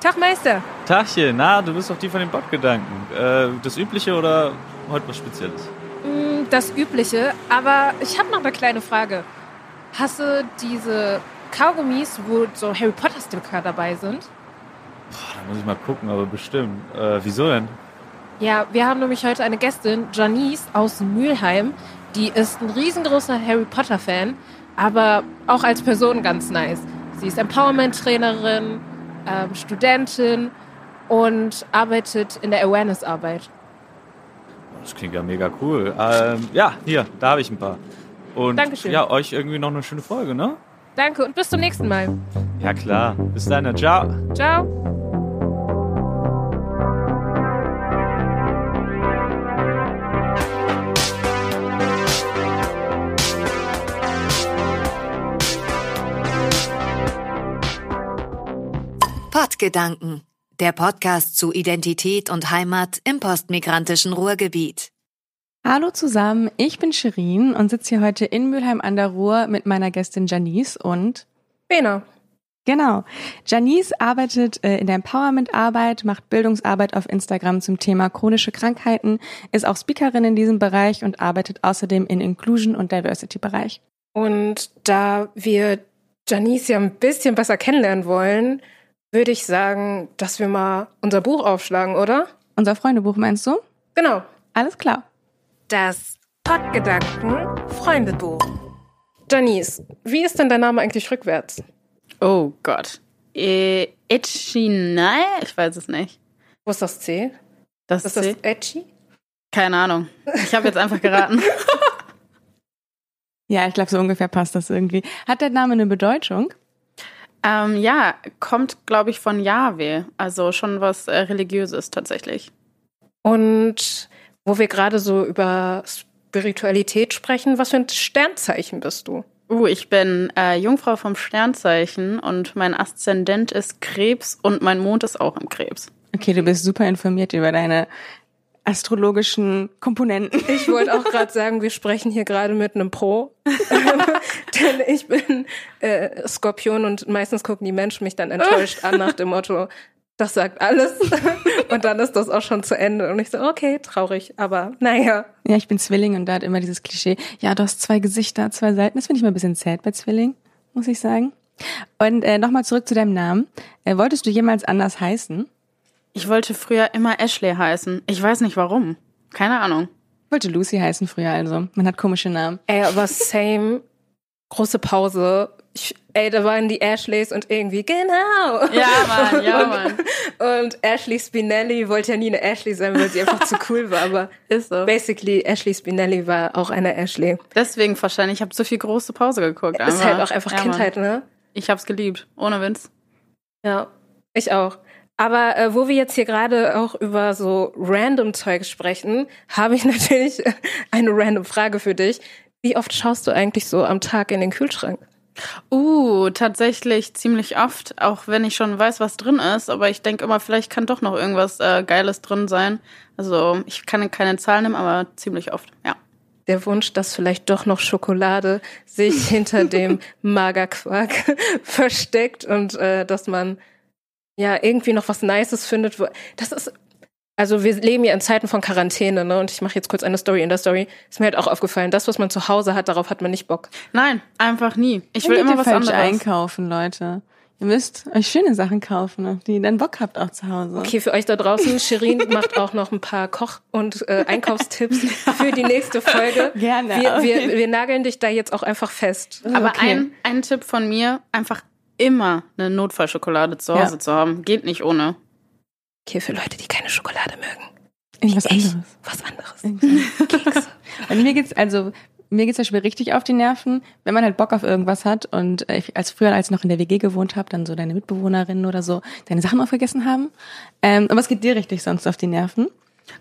Tag, Meister. Tachchen, na, du bist doch die von den Botgedanken. Äh, das Übliche oder heute was Spezielles? Mm, Das Übliche, aber ich habe noch eine kleine Frage. Hast du diese Kaugummis, wo so Harry Potter-Sticker dabei sind? Boah, da muss ich mal gucken, aber bestimmt. Äh, wieso denn? Ja, wir haben nämlich heute eine Gästin, Janice aus Mülheim. Die ist ein riesengroßer Harry Potter-Fan, aber auch als Person ganz nice. Sie ist Empowerment-Trainerin, ähm, Studentin und arbeitet in der Awareness-Arbeit. Das klingt ja mega cool. Ähm, ja, hier, da habe ich ein paar. Und Dankeschön. ja, euch irgendwie noch eine schöne Folge, ne? Danke und bis zum nächsten Mal. Ja, klar. Bis dann, ciao. Ciao. Pottgedanken, der Podcast zu Identität und Heimat im postmigrantischen Ruhrgebiet. Hallo zusammen, ich bin Shirin und sitze hier heute in Mülheim an der Ruhr mit meiner Gästin Janice und Bena. genau, Janice arbeitet äh, in der Empowerment-Arbeit, macht Bildungsarbeit auf Instagram zum Thema chronische Krankheiten, ist auch Speakerin in diesem Bereich und arbeitet außerdem in Inclusion- und Diversity-Bereich. Und da wir Janice ja ein bisschen besser kennenlernen wollen, würde ich sagen, dass wir mal unser Buch aufschlagen, oder? Unser Freundebuch meinst du? Genau. Alles klar. Das Pottgedanken Freundebuch. Janice, wie ist denn dein Name eigentlich rückwärts? Oh Gott. Äh, Etchinai? Ich weiß es nicht. Wo ist das C? Das Ist ist das Etchi? Keine Ahnung. Ich habe jetzt einfach geraten. Ja, ich glaube, so ungefähr passt das irgendwie. Hat der Name eine Bedeutung? Ähm, ja, kommt, glaube ich, von Yahweh. Also schon was äh, Religiöses tatsächlich. Und wo wir gerade so über Spiritualität sprechen, was für ein Sternzeichen bist du? Uh, ich bin äh, Jungfrau vom Sternzeichen und mein Aszendent ist Krebs und mein Mond ist auch im Krebs. Okay, du bist super informiert über deine astrologischen Komponenten. Ich wollte auch gerade sagen, wir sprechen hier gerade mit einem Pro. Denn ich bin äh, Skorpion und meistens gucken die Menschen mich dann enttäuscht an nach dem Motto, das sagt alles. und dann ist das auch schon zu Ende. Und ich so, okay, traurig, aber naja. Ja, ich bin Zwilling und da hat immer dieses Klischee, ja, du hast zwei Gesichter, zwei Seiten. Das finde ich mal ein bisschen sad bei Zwilling, muss ich sagen. Und äh, nochmal zurück zu deinem Namen. Äh, wolltest du jemals anders heißen? Ich wollte früher immer Ashley heißen. Ich weiß nicht warum. Keine Ahnung. Ich wollte Lucy heißen früher also. Man hat komische Namen. Ey, aber same, große Pause. Ich, ey, da waren die Ashleys und irgendwie, genau. Ja, Mann, ja, Mann. Und Ashley Spinelli wollte ja nie eine Ashley sein, weil sie einfach zu cool war. Aber Ist so. basically, Ashley Spinelli war auch eine Ashley. Deswegen wahrscheinlich. Ich habe zu viel große Pause geguckt. Ist einfach. halt auch einfach ja, Kindheit, Mann. ne? Ich hab's geliebt. Ohne Witz. Ja, ich auch. Aber äh, wo wir jetzt hier gerade auch über so random Zeug sprechen, habe ich natürlich eine random Frage für dich. Wie oft schaust du eigentlich so am Tag in den Kühlschrank? Uh, tatsächlich ziemlich oft, auch wenn ich schon weiß, was drin ist. Aber ich denke immer, vielleicht kann doch noch irgendwas äh, Geiles drin sein. Also ich kann keine Zahlen nehmen, aber ziemlich oft, ja. Der Wunsch, dass vielleicht doch noch Schokolade sich hinter dem Magerquark versteckt und äh, dass man ja irgendwie noch was Nices findet. Wo, das ist also wir leben ja in Zeiten von Quarantäne, ne? Und ich mache jetzt kurz eine Story in der Story. Ist mir halt auch aufgefallen, das, was man zu Hause hat, darauf hat man nicht Bock. Nein, einfach nie. Ich will immer ihr was falsch anderes. einkaufen, Leute. Ihr müsst euch schöne Sachen kaufen, auf die ihr dann Bock habt auch zu Hause. Okay, für euch da draußen, Shirin macht auch noch ein paar Koch- und äh, Einkaufstipps für die nächste Folge. Gerne. Wir, wir, wir nageln dich da jetzt auch einfach fest. Aber Okay. ein, ein Tipp von mir, einfach immer eine Notfallschokolade zu Hause Ja. zu haben. Geht nicht ohne. Okay, für Leute, die keine Schokolade mögen. Irgendwas Ich, anderes. was anderes. Kekse. Und mir geht's also mir geht's zum Beispiel richtig auf die Nerven, wenn man halt Bock auf irgendwas hat und äh, ich, als früher, als ich noch in der WG gewohnt habe, dann so deine Mitbewohnerinnen oder so deine Sachen aufgegessen haben. Ähm, aber was geht dir richtig sonst auf die Nerven?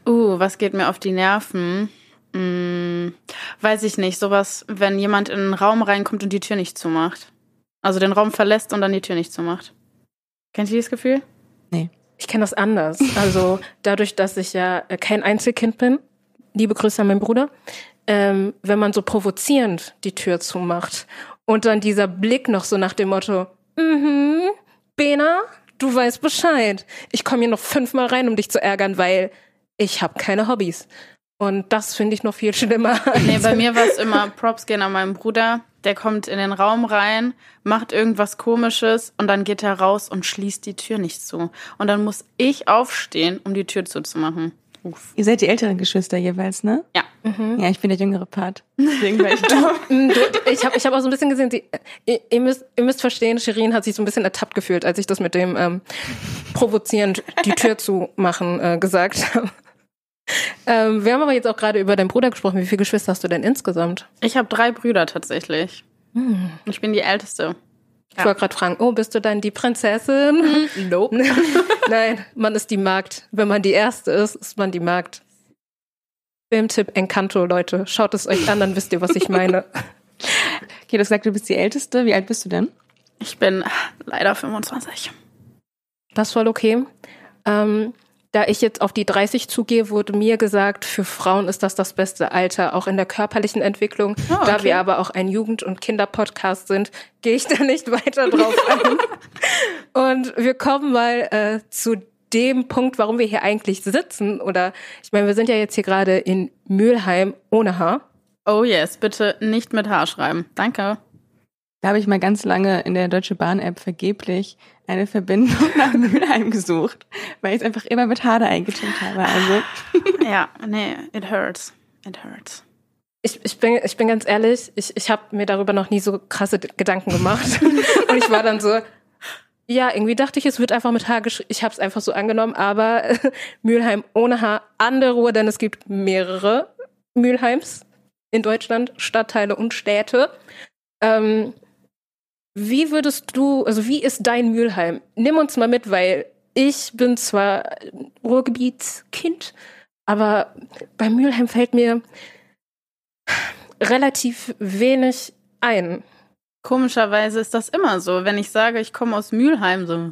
Uh, was geht mir auf die Nerven? Hm, weiß ich nicht. Sowas, wenn jemand in einen Raum reinkommt und die Tür nicht zumacht. Also den Raum verlässt und dann die Tür nicht zumacht. Kennt ihr dieses Gefühl? Ich kenne das anders. Also dadurch, dass ich ja äh, kein Einzelkind bin, liebe Grüße an meinen Bruder, ähm, wenn man so provozierend die Tür zumacht und dann dieser Blick noch so nach dem Motto, mhm, Bena, du weißt Bescheid. Ich komme hier noch fünfmal rein, um dich zu ärgern, weil ich habe keine Hobbys. Und das finde ich noch viel schlimmer. Nee, bei mir war es immer Props gehen an meinen Bruder. Der kommt in den Raum rein, macht irgendwas komisches und dann geht er raus und schließt die Tür nicht zu. Und dann muss ich aufstehen, um die Tür zuzumachen. Uff. Ihr seid die älteren Geschwister jeweils, ne? Ja. Ja, ich bin der jüngere Part. Deswegen war ich da. Mm, ich habe ich hab auch so ein bisschen gesehen, sie, ihr, ihr, müsst, ihr müsst verstehen, Shirin hat sich so ein bisschen ertappt gefühlt, als ich das mit dem ähm, provozierend die Tür zu machen äh, gesagt habe. Ähm, wir haben aber jetzt auch gerade über deinen Bruder gesprochen. Wie viele Geschwister hast du denn insgesamt? Ich habe drei Brüder tatsächlich. Ich bin die Älteste. Ich wollte gerade fragen, oh, bist du dann die Prinzessin? Nope. Nein, man ist die Magd. Wenn man die Erste ist, ist man die Magd. Filmtipp Encanto, Leute. Schaut es euch an, dann wisst ihr, was ich meine. Okay, du gesagt, du bist die Älteste. Wie alt bist du denn? Ich bin leider 25. Das ist voll okay. Ähm, da ich jetzt auf die 30 zugehe, wurde mir gesagt, für Frauen ist das das beste Alter, auch in der körperlichen Entwicklung. Oh, okay. Da wir aber auch ein Jugend- und Kinderpodcast sind, gehe ich da nicht weiter drauf ein. Und wir kommen mal äh, zu dem Punkt, warum wir hier eigentlich sitzen. Oder ich meine, wir sind ja jetzt hier gerade in Mülheim ohne Haar. Oh yes, bitte nicht mit H schreiben. Danke. Da habe ich mal ganz lange in der Deutsche Bahn-App vergeblich eine Verbindung nach Mülheim gesucht, weil ich es einfach immer mit Hade eingetippt habe. Also Ja, nee, it hurts. It hurts. Ich, ich, bin, ich bin ganz ehrlich, ich, ich habe mir darüber noch nie so krasse Gedanken gemacht. Und ich war dann so, ja, irgendwie dachte ich, es wird einfach mit H geschrieben. Ich habe es einfach so angenommen, aber Mülheim ohne H an der Ruhr, denn es gibt mehrere Mülheims in Deutschland, Stadtteile und Städte. Ähm, wie würdest du, also wie ist dein Mülheim? Nimm uns mal mit, weil ich bin zwar Ruhrgebietskind, aber bei Mülheim fällt mir relativ wenig ein. Komischerweise ist das immer so, wenn ich sage, ich komme aus Mülheim, so.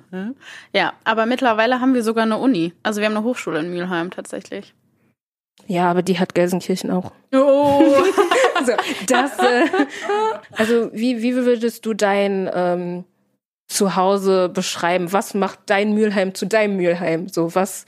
Ja, aber mittlerweile haben wir sogar eine Uni. Also wir haben eine Hochschule in Mülheim tatsächlich. Ja, aber die hat Gelsenkirchen auch. Oh. Also, das, äh, also wie, wie würdest du dein ähm, Zuhause beschreiben? Was macht dein Mülheim zu deinem Mülheim? So, was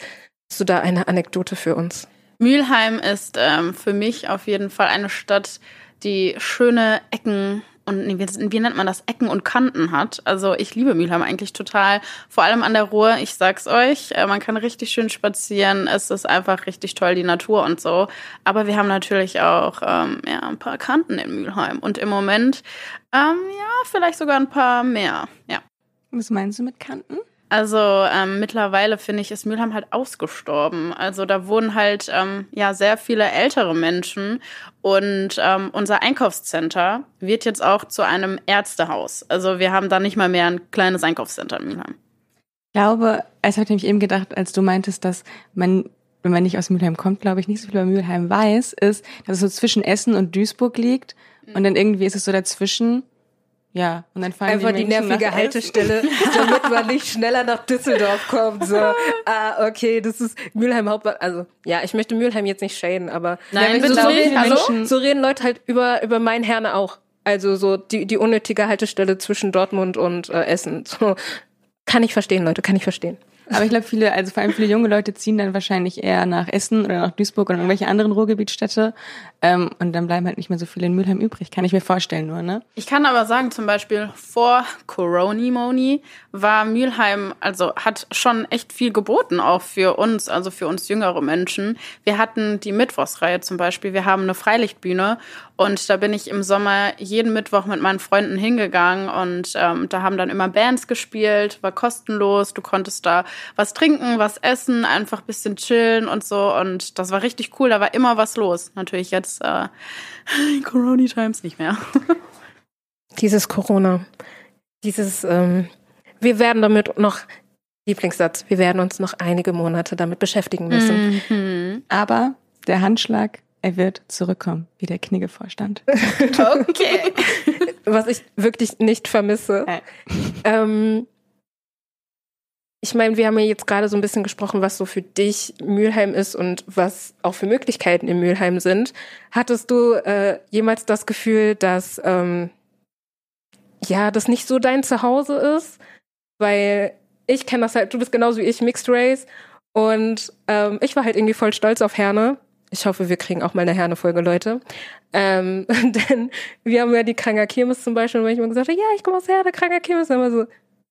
hast du da eine Anekdote für uns? Mülheim ist ähm, für mich auf jeden Fall eine Stadt, die schöne Ecken und nee, wie, nennt man das? Ecken und Kanten hat. Also ich liebe Mülheim eigentlich total. Vor allem an der Ruhr, ich sag's euch, äh, man kann richtig schön spazieren. Es ist einfach richtig toll, die Natur und so. Aber wir haben natürlich auch ähm, ja, ein paar Kanten in Mülheim. Und im Moment, ähm, ja, vielleicht sogar ein paar mehr. Ja. was meinst du mit Kanten? Also ähm, mittlerweile finde ich, ist Mülheim halt ausgestorben. Also da wohnen halt ähm, ja sehr viele ältere Menschen und ähm, unser Einkaufscenter wird jetzt auch zu einem Ärztehaus. Also wir haben da nicht mal mehr ein kleines Einkaufscenter in Mülheim. Ich glaube, es habe ich nämlich eben gedacht, als du meintest, dass man, wenn man nicht aus Mülheim kommt, glaube ich, nicht so viel über Mülheim weiß, ist, dass es so zwischen Essen und Duisburg liegt und dann irgendwie ist es so dazwischen. Ja, und dann fallen Einfach die, die, nervige. Haltestelle, damit man nicht schneller nach Düsseldorf kommt. So, ah, okay, das ist Mülheim Hauptbahnhof. Also, ja, ich möchte Mülheim jetzt nicht schäden, aber Nein, so, bitte so, nicht. reden, Hallo? so, so reden Leute halt über, über mein Herne auch. Also so die, die unnötige Haltestelle zwischen Dortmund und äh, Essen. So, kann ich verstehen, Leute, kann ich verstehen. Aber ich glaube, viele, also vor allem viele junge Leute ziehen dann wahrscheinlich eher nach Essen oder nach Duisburg oder irgendwelche anderen Ruhrgebietsstädte. Ähm, und dann bleiben halt nicht mehr so viele in Mülheim übrig. Kann ich mir vorstellen nur, ne? Ich kann aber sagen, zum Beispiel vor Coroni-Moni war Mülheim, also hat schon echt viel geboten, auch für uns, also für uns jüngere Menschen. Wir hatten die Mittwochsreihe zum Beispiel, wir haben eine Freilichtbühne und da bin ich im Sommer jeden Mittwoch mit meinen Freunden hingegangen und ähm, da haben dann immer Bands gespielt, war kostenlos, du konntest da was trinken, was essen, einfach bisschen chillen und so und das war richtig cool, da war immer was los. Natürlich jetzt äh, Corona-Times nicht mehr. Dieses Corona, dieses, ähm, wir werden damit noch, Lieblingssatz, wir werden uns noch einige Monate damit beschäftigen müssen. Mhm. Aber der Handschlag, er wird zurückkommen, wie der Knigge-Vorstand. Okay. Was ich wirklich nicht vermisse. Äh. Ähm, ich meine, wir haben ja jetzt gerade so ein bisschen gesprochen, was so für dich Mülheim ist und was auch für Möglichkeiten in Mülheim sind. Hattest du äh, jemals das Gefühl, dass ähm, ja, das nicht so dein Zuhause ist? Weil ich kenne das halt, du bist genauso wie ich, Mixed Race. Und ähm, ich war halt irgendwie voll stolz auf Herne. Ich hoffe, wir kriegen auch mal eine Herne-Folge, Leute. Ähm, denn wir haben ja die Kranker Kirmes zum Beispiel, und wenn ich mal gesagt habe, ja, ich komme aus Herne, Kranker Kirmes, dann immer so,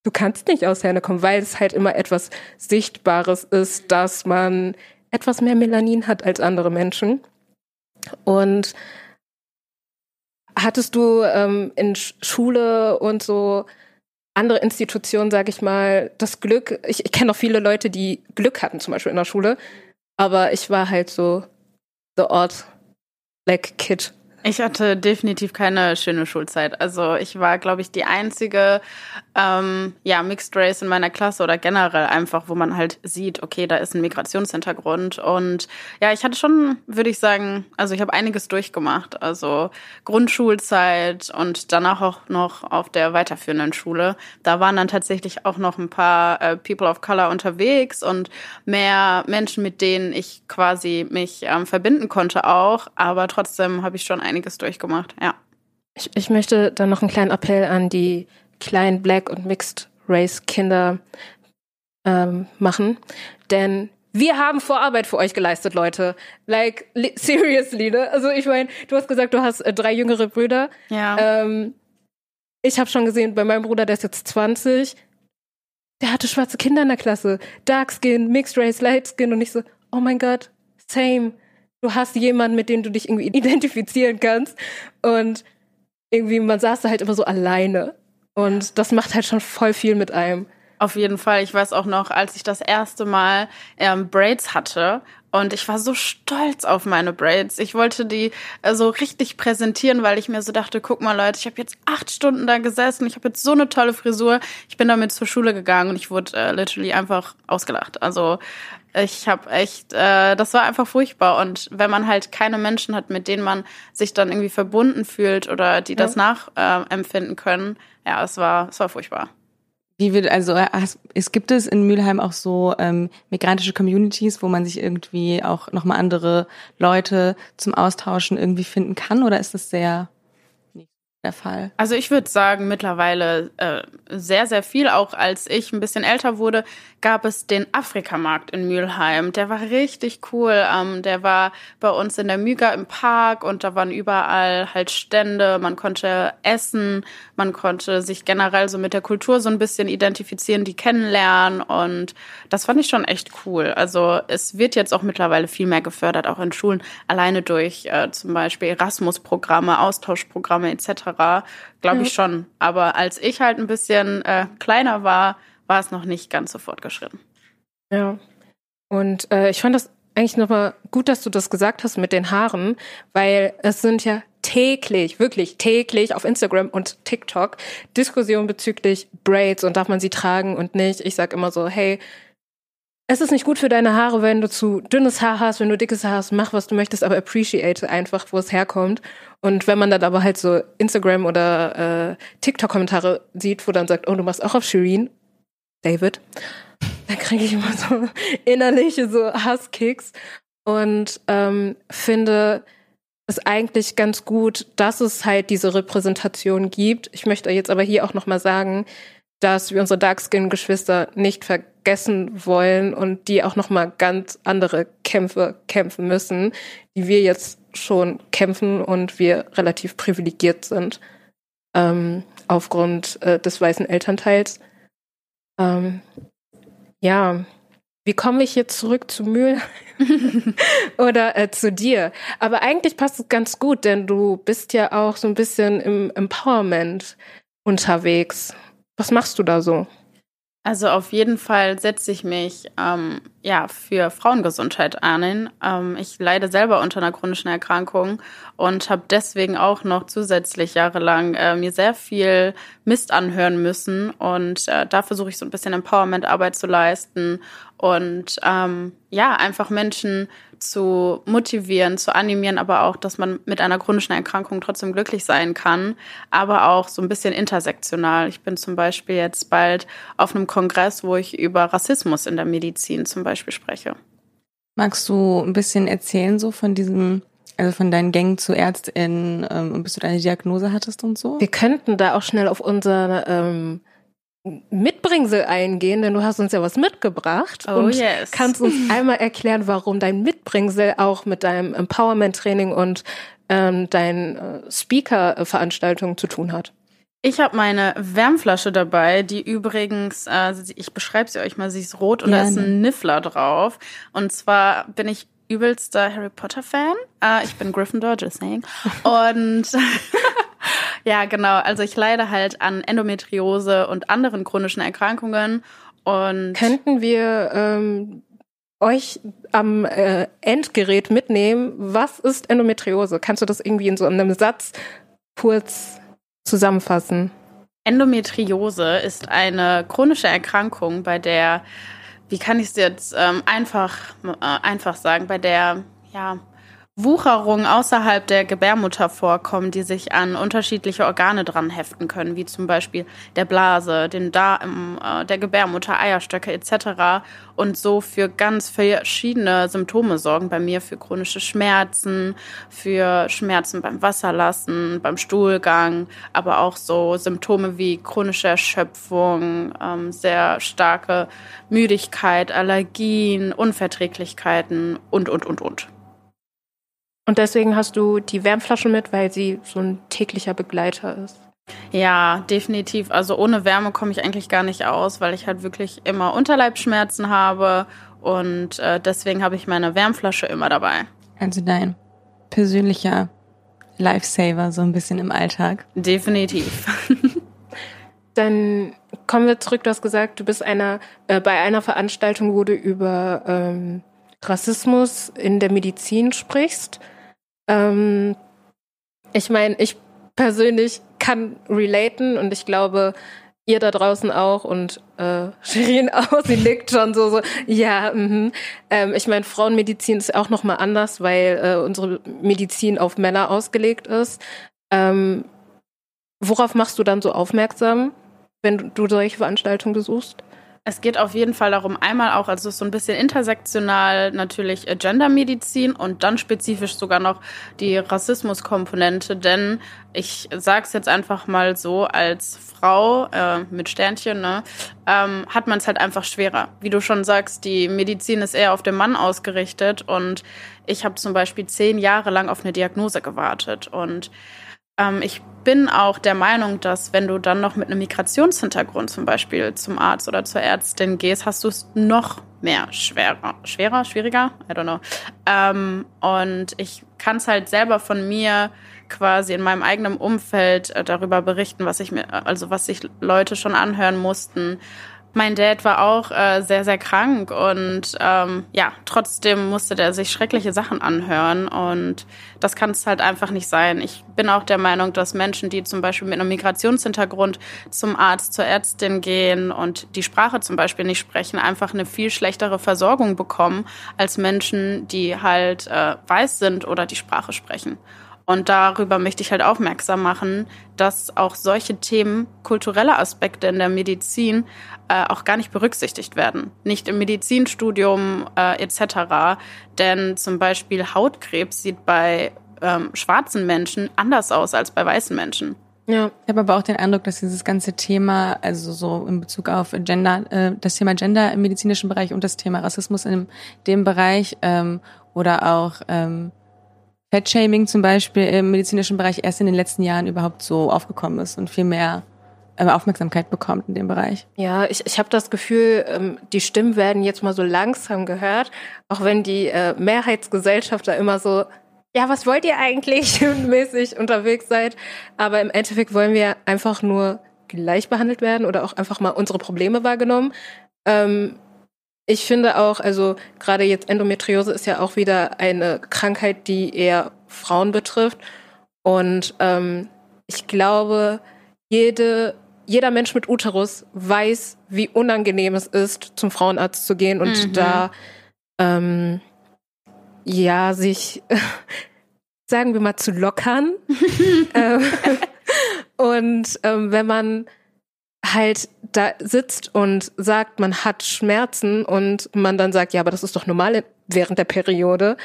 du kannst nicht aus Herne kommen, weil es halt immer etwas Sichtbares ist, dass man etwas mehr Melanin hat als andere Menschen. Und hattest du ähm, in Schule und so andere Institutionen, sage ich mal, das Glück, ich, ich kenne auch viele Leute, die Glück hatten, zum Beispiel in der Schule, aber ich war halt so the odd like kid ich hatte definitiv keine schöne Schulzeit. Also ich war, glaube ich, die einzige ähm, ja, Mixed Race in meiner Klasse oder generell einfach, wo man halt sieht, okay, da ist ein Migrationshintergrund. Und ja, ich hatte schon, würde ich sagen, also ich habe einiges durchgemacht. Also Grundschulzeit und danach auch noch auf der weiterführenden Schule. Da waren dann tatsächlich auch noch ein paar äh, People of Color unterwegs und mehr Menschen, mit denen ich quasi mich ähm, verbinden konnte auch. Aber trotzdem habe ich schon einiges durchgemacht, ja. Ich, ich möchte dann noch einen kleinen Appell an die kleinen Black und Mixed Race Kinder ähm, machen, denn wir haben Vorarbeit für euch geleistet, Leute. Like seriously, ne? Also ich meine, du hast gesagt, du hast äh, drei jüngere Brüder. Ja. Ähm, ich habe schon gesehen, bei meinem Bruder, der ist jetzt 20, der hatte schwarze Kinder in der Klasse, Dark Skin, Mixed Race, Light Skin und ich so, oh mein Gott, same du hast jemanden, mit dem du dich irgendwie identifizieren kannst. Und irgendwie, man saß da halt immer so alleine. Und das macht halt schon voll viel mit einem. Auf jeden Fall. Ich weiß auch noch, als ich das erste Mal ähm, Braids hatte und ich war so stolz auf meine Braids. Ich wollte die äh, so richtig präsentieren, weil ich mir so dachte, guck mal Leute, ich habe jetzt acht Stunden da gesessen, ich habe jetzt so eine tolle Frisur. Ich bin damit zur Schule gegangen und ich wurde äh, literally einfach ausgelacht. Also ich habe echt, äh, das war einfach furchtbar. Und wenn man halt keine Menschen hat, mit denen man sich dann irgendwie verbunden fühlt oder die ja. das nachempfinden äh, können, ja, es war, es war furchtbar. Wie wird also es gibt es in Mülheim auch so ähm, migrantische Communities, wo man sich irgendwie auch nochmal andere Leute zum Austauschen irgendwie finden kann oder ist das sehr der Fall? Also ich würde sagen, mittlerweile äh, sehr, sehr viel. Auch als ich ein bisschen älter wurde, gab es den Afrikamarkt in Mülheim. Der war richtig cool. Ähm, der war bei uns in der Müger im Park und da waren überall halt Stände. Man konnte essen, man konnte sich generell so mit der Kultur so ein bisschen identifizieren, die kennenlernen und das fand ich schon echt cool. Also es wird jetzt auch mittlerweile viel mehr gefördert, auch in Schulen, alleine durch äh, zum Beispiel Erasmus-Programme, Austauschprogramme etc glaube ich schon. Aber als ich halt ein bisschen äh, kleiner war, war es noch nicht ganz so fortgeschritten. Ja. Und äh, ich fand das eigentlich nochmal gut, dass du das gesagt hast mit den Haaren, weil es sind ja täglich, wirklich täglich auf Instagram und TikTok Diskussionen bezüglich Braids und darf man sie tragen und nicht. Ich sag immer so, hey, es ist nicht gut für deine Haare, wenn du zu dünnes Haar hast, wenn du dickes Haar hast, mach was du möchtest, aber appreciate einfach, wo es herkommt. Und wenn man dann aber halt so Instagram oder äh, TikTok-Kommentare sieht, wo dann sagt, oh, du machst auch auf Shireen, David, dann kriege ich immer so innerliche so Hasskicks und ähm, finde es eigentlich ganz gut, dass es halt diese Repräsentation gibt. Ich möchte jetzt aber hier auch nochmal sagen, dass wir unsere Darkskin-Geschwister nicht vergessen wollen und die auch nochmal ganz andere Kämpfe kämpfen müssen, die wir jetzt schon kämpfen und wir relativ privilegiert sind ähm, aufgrund äh, des weißen Elternteils. Ähm, ja, wie komme ich jetzt zurück zu Mühl oder äh, zu dir? Aber eigentlich passt es ganz gut, denn du bist ja auch so ein bisschen im Empowerment unterwegs. Was machst du da so? Also auf jeden Fall setze ich mich ähm, ja für Frauengesundheit ein. Ähm, ich leide selber unter einer chronischen Erkrankung und habe deswegen auch noch zusätzlich jahrelang äh, mir sehr viel Mist anhören müssen und äh, da versuche ich so ein bisschen Empowerment-Arbeit zu leisten und ähm, ja einfach Menschen zu motivieren, zu animieren, aber auch, dass man mit einer chronischen Erkrankung trotzdem glücklich sein kann, aber auch so ein bisschen intersektional. Ich bin zum Beispiel jetzt bald auf einem Kongress, wo ich über Rassismus in der Medizin zum Beispiel spreche. Magst du ein bisschen erzählen so von diesem also von deinen Gängen zu Ärztin ähm, bis du deine Diagnose hattest und so? Wir könnten da auch schnell auf unser ähm, Mitbringsel eingehen, denn du hast uns ja was mitgebracht Oh, und yes. kannst uns einmal erklären, warum dein Mitbringsel auch mit deinem Empowerment-Training und ähm, deinen äh, Speaker-Veranstaltungen zu tun hat. Ich habe meine Wärmflasche dabei, die übrigens, äh, ich beschreibe sie euch mal, sie ist rot und da ist ein Niffler drauf. Und zwar bin ich übelster Harry Potter Fan. Äh, ich bin Gryffindor, just saying. Und ja, genau. Also ich leide halt an Endometriose und anderen chronischen Erkrankungen. Und Könnten wir ähm, euch am äh, Endgerät mitnehmen? Was ist Endometriose? Kannst du das irgendwie in so einem Satz kurz zusammenfassen? Endometriose ist eine chronische Erkrankung, bei der, wie kann ich es jetzt ähm, einfach, äh, einfach sagen, bei der ja, Wucherungen außerhalb der Gebärmutter vorkommen, die sich an unterschiedliche Organe dran heften können, wie zum Beispiel der Blase, den Darm, äh, der Gebärmutter, Eierstöcke etc. und so für ganz verschiedene Symptome sorgen. Bei mir für chronische Schmerzen, für Schmerzen beim Wasserlassen, beim Stuhlgang, aber auch so Symptome wie chronische Erschöpfung, ähm, sehr starke Müdigkeit, Allergien, Unverträglichkeiten und, und, und, und. Und deswegen hast du die Wärmflasche mit, weil sie so ein täglicher Begleiter ist. Ja, definitiv. Also ohne Wärme komme ich eigentlich gar nicht aus, weil ich halt wirklich immer Unterleibsschmerzen habe und äh, deswegen habe ich meine Wärmflasche immer dabei. Also dein persönlicher Lifesaver so ein bisschen im Alltag. Definitiv. Dann kommen wir zurück. Du hast gesagt, du bist einer äh, bei einer Veranstaltung, wo du über ähm, Rassismus in der Medizin sprichst. Ähm, ich meine, ich persönlich kann relaten und ich glaube, ihr da draußen auch und äh, Shirin auch, sie nickt schon so, so ja, mhm. ähm, ich meine, Frauenmedizin ist auch nochmal anders, weil äh, unsere Medizin auf Männer ausgelegt ist. Ähm, worauf machst du dann so aufmerksam, wenn du, solche Veranstaltungen besuchst? Es geht auf jeden Fall darum, einmal auch, also so ein bisschen intersektional natürlich äh, Gendermedizin und dann spezifisch sogar noch die Rassismuskomponente, denn ich sag's jetzt einfach mal so, als Frau äh, mit Sternchen, ne, ähm, hat man es halt einfach schwerer. Wie du schon sagst, die Medizin ist eher auf den Mann ausgerichtet und ich habe zum Beispiel zehn Jahre lang auf eine Diagnose gewartet und ähm, ich bin auch der Meinung, dass wenn du dann noch mit einem Migrationshintergrund zum Beispiel zum Arzt oder zur Ärztin gehst, hast du es noch mehr schwerer. Schwerer? Schwieriger? I don't know. Ähm, und ich kann es halt selber von mir quasi in meinem eigenen Umfeld äh, darüber berichten, was ich mir, also was sich Leute schon anhören mussten. Mein Dad war auch äh, sehr, sehr krank und ähm, ja, trotzdem musste der sich schreckliche Sachen anhören und das kann es halt einfach nicht sein. Ich bin auch der Meinung, dass Menschen, die zum Beispiel mit einem Migrationshintergrund zum Arzt, zur Ärztin gehen und die Sprache zum Beispiel nicht sprechen, einfach eine viel schlechtere Versorgung bekommen als Menschen, die halt äh, weiß sind oder die Sprache sprechen. Und darüber möchte ich halt aufmerksam machen, dass auch solche Themen, kulturelle Aspekte in der Medizin äh, auch gar nicht berücksichtigt werden. Nicht im Medizinstudium äh, etc. Denn zum Beispiel Hautkrebs sieht bei ähm, schwarzen Menschen anders aus als bei weißen Menschen. Ja, Ich habe aber auch den Eindruck, dass dieses ganze Thema, also so in Bezug auf Gender, äh, das Thema Gender im medizinischen Bereich und das Thema Rassismus in dem Bereich ähm, oder auch ähm, Fettshaming zum Beispiel im medizinischen Bereich erst in den letzten Jahren überhaupt so aufgekommen ist und viel mehr ähm, Aufmerksamkeit bekommt in dem Bereich. Ja, ich, ich habe das Gefühl, ähm, die Stimmen werden jetzt mal so langsam gehört, auch wenn die äh, Mehrheitsgesellschaft da immer so, ja, was wollt ihr eigentlich mäßig unterwegs seid. Aber im Endeffekt wollen wir einfach nur gleich behandelt werden oder auch einfach mal unsere Probleme wahrgenommen. Ähm, ich finde auch, also gerade jetzt Endometriose ist ja auch wieder eine Krankheit, die eher Frauen betrifft. Und ähm, ich glaube, jede, jeder Mensch mit Uterus weiß, wie unangenehm es ist, zum Frauenarzt zu gehen und Mhm. da ähm, ja sich, sagen wir mal, zu lockern. ähm, und ähm, wenn man halt da sitzt und sagt, man hat Schmerzen und man dann sagt, ja, aber das ist doch normal während der Periode,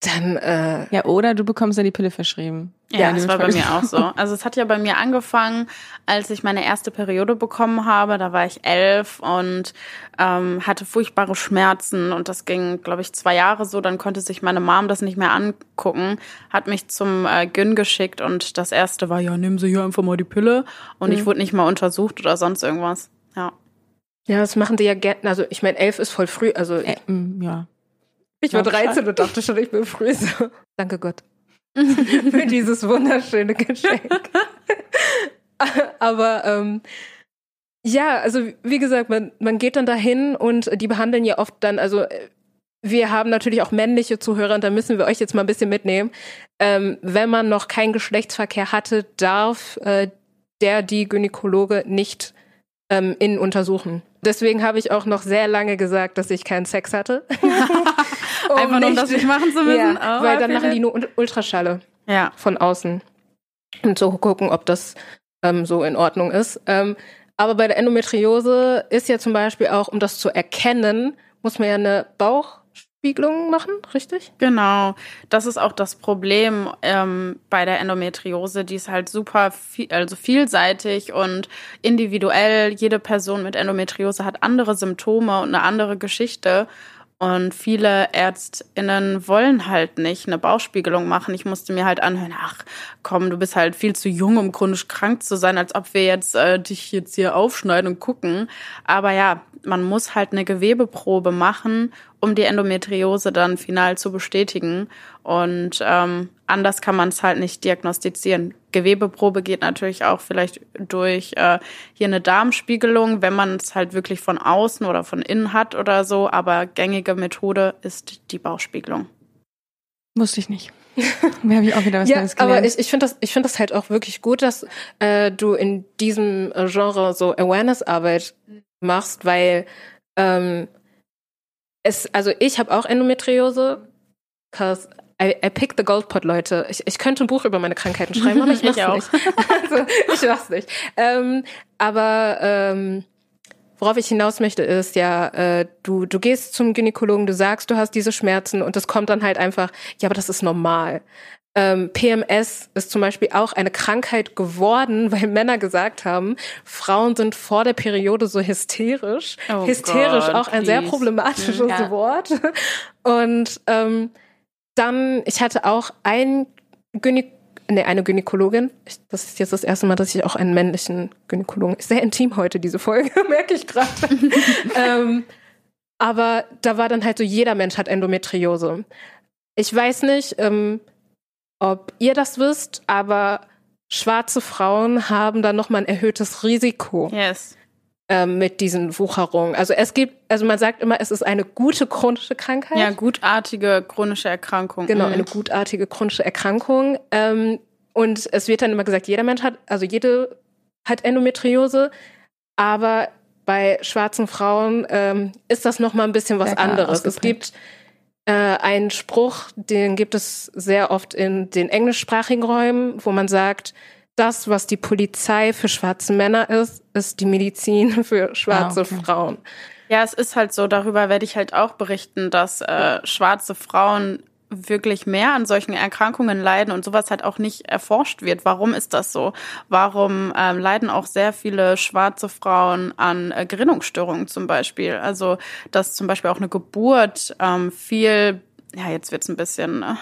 dann äh, Ja, oder du bekommst ja die Pille verschrieben. Ja, Wenn das war bei mir auch so. Also es hat ja bei mir angefangen, als ich meine erste Periode bekommen habe. Da war ich elf und ähm, hatte furchtbare Schmerzen und das ging, glaube ich, zwei Jahre so. Dann konnte sich meine Mom das nicht mehr angucken, hat mich zum äh, Gyn geschickt und das erste war, ja, nehmen Sie hier einfach mal die Pille und ich wurde nicht mal untersucht oder sonst irgendwas. Ja. ja, das machen die ja gerne. Also ich meine, elf ist voll früh. Also Äh, mm, ja. ich war glaub schon. 13 und dachte schon, ich bin früh so. Danke Gott für dieses wunderschöne Geschenk. Aber ähm, ja, also wie gesagt, man, man geht dann dahin und die behandeln ja oft dann, also wir haben natürlich auch männliche Zuhörer und da müssen wir euch jetzt mal ein bisschen mitnehmen. Ähm, wenn man noch keinen Geschlechtsverkehr hatte, darf äh, der, die Gynäkologe nicht ähm, innen untersuchen. Deswegen habe ich auch noch sehr lange gesagt, dass ich keinen Sex hatte. Um Einfach nur, um das nicht machen zu müssen. Ja, Oh, weil dann machen die nur Ul- Ultraschalle Ja. von außen und zu gucken, ob das ähm, so in Ordnung ist. Ähm, aber bei der Endometriose ist ja zum Beispiel auch, um das zu erkennen, muss man ja eine Bauchspiegelung machen, richtig? Genau, das ist auch das Problem ähm, bei der Endometriose. Die ist halt super viel, also vielseitig und individuell. Jede Person mit Endometriose hat andere Symptome und eine andere Geschichte. Und viele ÄrztInnen wollen halt nicht eine Bauchspiegelung machen. Ich musste mir halt anhören, ach komm, du bist halt viel zu jung, um chronisch krank zu sein, als ob wir jetzt äh, dich jetzt hier aufschneiden und gucken. Aber ja, man muss halt eine Gewebeprobe machen, um die Endometriose dann final zu bestätigen. Und ähm, anders kann man es halt nicht diagnostizieren. Gewebeprobe geht natürlich auch vielleicht durch äh, hier eine Darmspiegelung, wenn man es halt wirklich von außen oder von innen hat oder so. Aber gängige Methode ist die Bauchspiegelung. Wusste ich nicht. Da habe ich auch wieder was ja, Neues gelernt. aber ich, ich finde das, ich finde das halt auch wirklich gut, dass äh, du in diesem äh, Genre so Awareness-Arbeit machst, weil ähm, es, also ich habe auch Endometriose, cause I, I pick the gold pot, Leute. Ich, ich könnte ein Buch über meine Krankheiten schreiben, aber ich mach's Ich nicht. also, ich mach's nicht. Ähm, aber ähm, worauf ich hinaus möchte, ist ja, äh, du, du gehst zum Gynäkologen, du sagst, du hast diese Schmerzen und das kommt dann halt einfach, ja, aber das ist normal. Ähm, PMS ist zum Beispiel auch eine Krankheit geworden, weil Männer gesagt haben, Frauen sind vor der Periode so hysterisch. Oh hysterisch Gott, auch ein sehr please. problematisches Ja. Wort. Und ähm, dann, ich hatte auch ein Gynä nee, eine Gynäkologin. Ich, das ist jetzt das erste Mal, dass ich auch einen männlichen Gynäkologen. Sehr intim heute diese Folge, merke ich gerade. ähm, aber da war dann halt so, jeder Mensch hat Endometriose. Ich weiß nicht, ähm, ob ihr das wisst, aber schwarze Frauen haben da nochmal ein erhöhtes Risiko Yes. Ähm, mit diesen Wucherungen. Also es gibt, also man sagt immer, es ist eine gute chronische Krankheit. Ja, gutartige chronische Erkrankung. Genau, Mhm. eine gutartige chronische Erkrankung. Ähm, und es wird dann immer gesagt, jeder Mensch hat, also jede hat Endometriose, aber bei schwarzen Frauen ähm, ist das noch mal ein bisschen was anderes. Es gibt äh, einen Spruch, den gibt es sehr oft in den englischsprachigen Räumen, wo man sagt, das, was die Polizei für schwarze Männer ist, ist die Medizin für schwarze Ah, okay. Frauen. Ja, es ist halt so, darüber werde ich halt auch berichten, dass äh, schwarze Frauen wirklich mehr an solchen Erkrankungen leiden und sowas halt auch nicht erforscht wird. Warum ist das so? Warum ähm, leiden auch sehr viele schwarze Frauen an äh, Gerinnungsstörungen zum Beispiel? Also, dass zum Beispiel auch eine Geburt ähm, viel ja, jetzt wird's ein bisschen äh,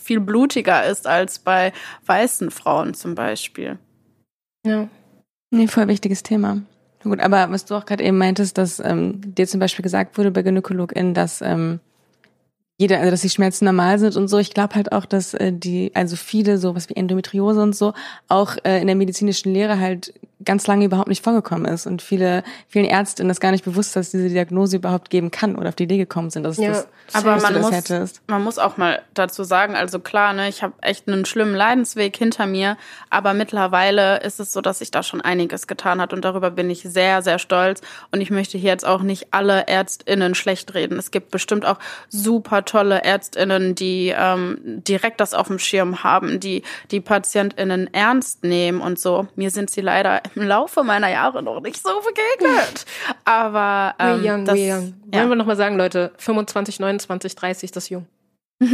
viel blutiger ist als bei weißen Frauen zum Beispiel. Ja. Nee, voll wichtiges Thema. Gut, aber was du auch gerade eben meintest, dass ähm, dir zum Beispiel gesagt wurde bei GynäkologInnen, dass ähm, jeder, also dass die Schmerzen normal sind und so. Ich glaube halt auch, dass äh, die, also viele, sowas wie Endometriose und so, auch äh, in der medizinischen Lehre halt ganz lange überhaupt nicht vorgekommen ist und viele, vielen Ärztinnen das gar nicht bewusst, dass diese Diagnose überhaupt geben kann oder auf die Idee gekommen sind, dass Ja, das, Aber man du das muss, hättest. man muss auch mal dazu sagen, also klar, ne, ich habe echt einen schlimmen Leidensweg hinter mir, aber mittlerweile ist es so, dass sich da schon einiges getan hat und darüber bin ich sehr, sehr stolz. Und ich möchte hier jetzt auch nicht alle ÄrztInnen schlecht reden. Es gibt bestimmt auch super tolle ÄrztInnen, die ähm, direkt das auf dem Schirm haben, die die PatientInnen ernst nehmen und so. Mir sind sie leider im Laufe meiner Jahre noch nicht so begegnet. Aber ähm, we young, das, we young. ja. Wollen wir nochmal sagen, Leute, 25, 29, 30, das jung.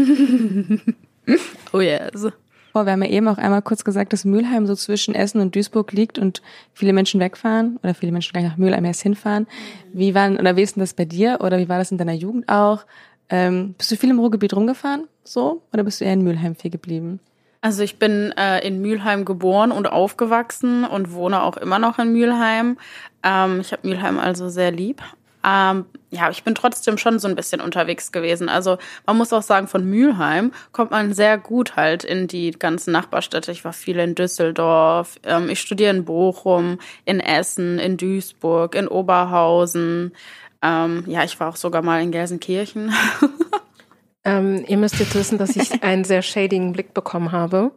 oh yes. Oh, wir haben ja eben auch einmal kurz gesagt, dass Mülheim so zwischen Essen und Duisburg liegt und viele Menschen wegfahren oder viele Menschen gleich nach Mülheim erst hinfahren. Wie waren, oder wie ist denn das bei dir oder wie war das in deiner Jugend auch? Ähm, bist du viel im Ruhrgebiet rumgefahren, so? Oder bist du eher in Mülheim viel geblieben? Also ich bin äh, in Mülheim geboren und aufgewachsen und wohne auch immer noch in Mülheim. Ähm, ich habe Mülheim also sehr lieb. Ähm, ja, ich bin trotzdem schon so ein bisschen unterwegs gewesen. Also man muss auch sagen, von Mülheim kommt man sehr gut halt in die ganzen Nachbarstädte. Ich war viel in Düsseldorf, ähm, ich studiere in Bochum, in Essen, in Duisburg, in Oberhausen. Ähm, ja, ich war auch sogar mal in Gelsenkirchen. Ähm, ihr müsst jetzt wissen, dass ich einen sehr shadigen Blick bekommen habe.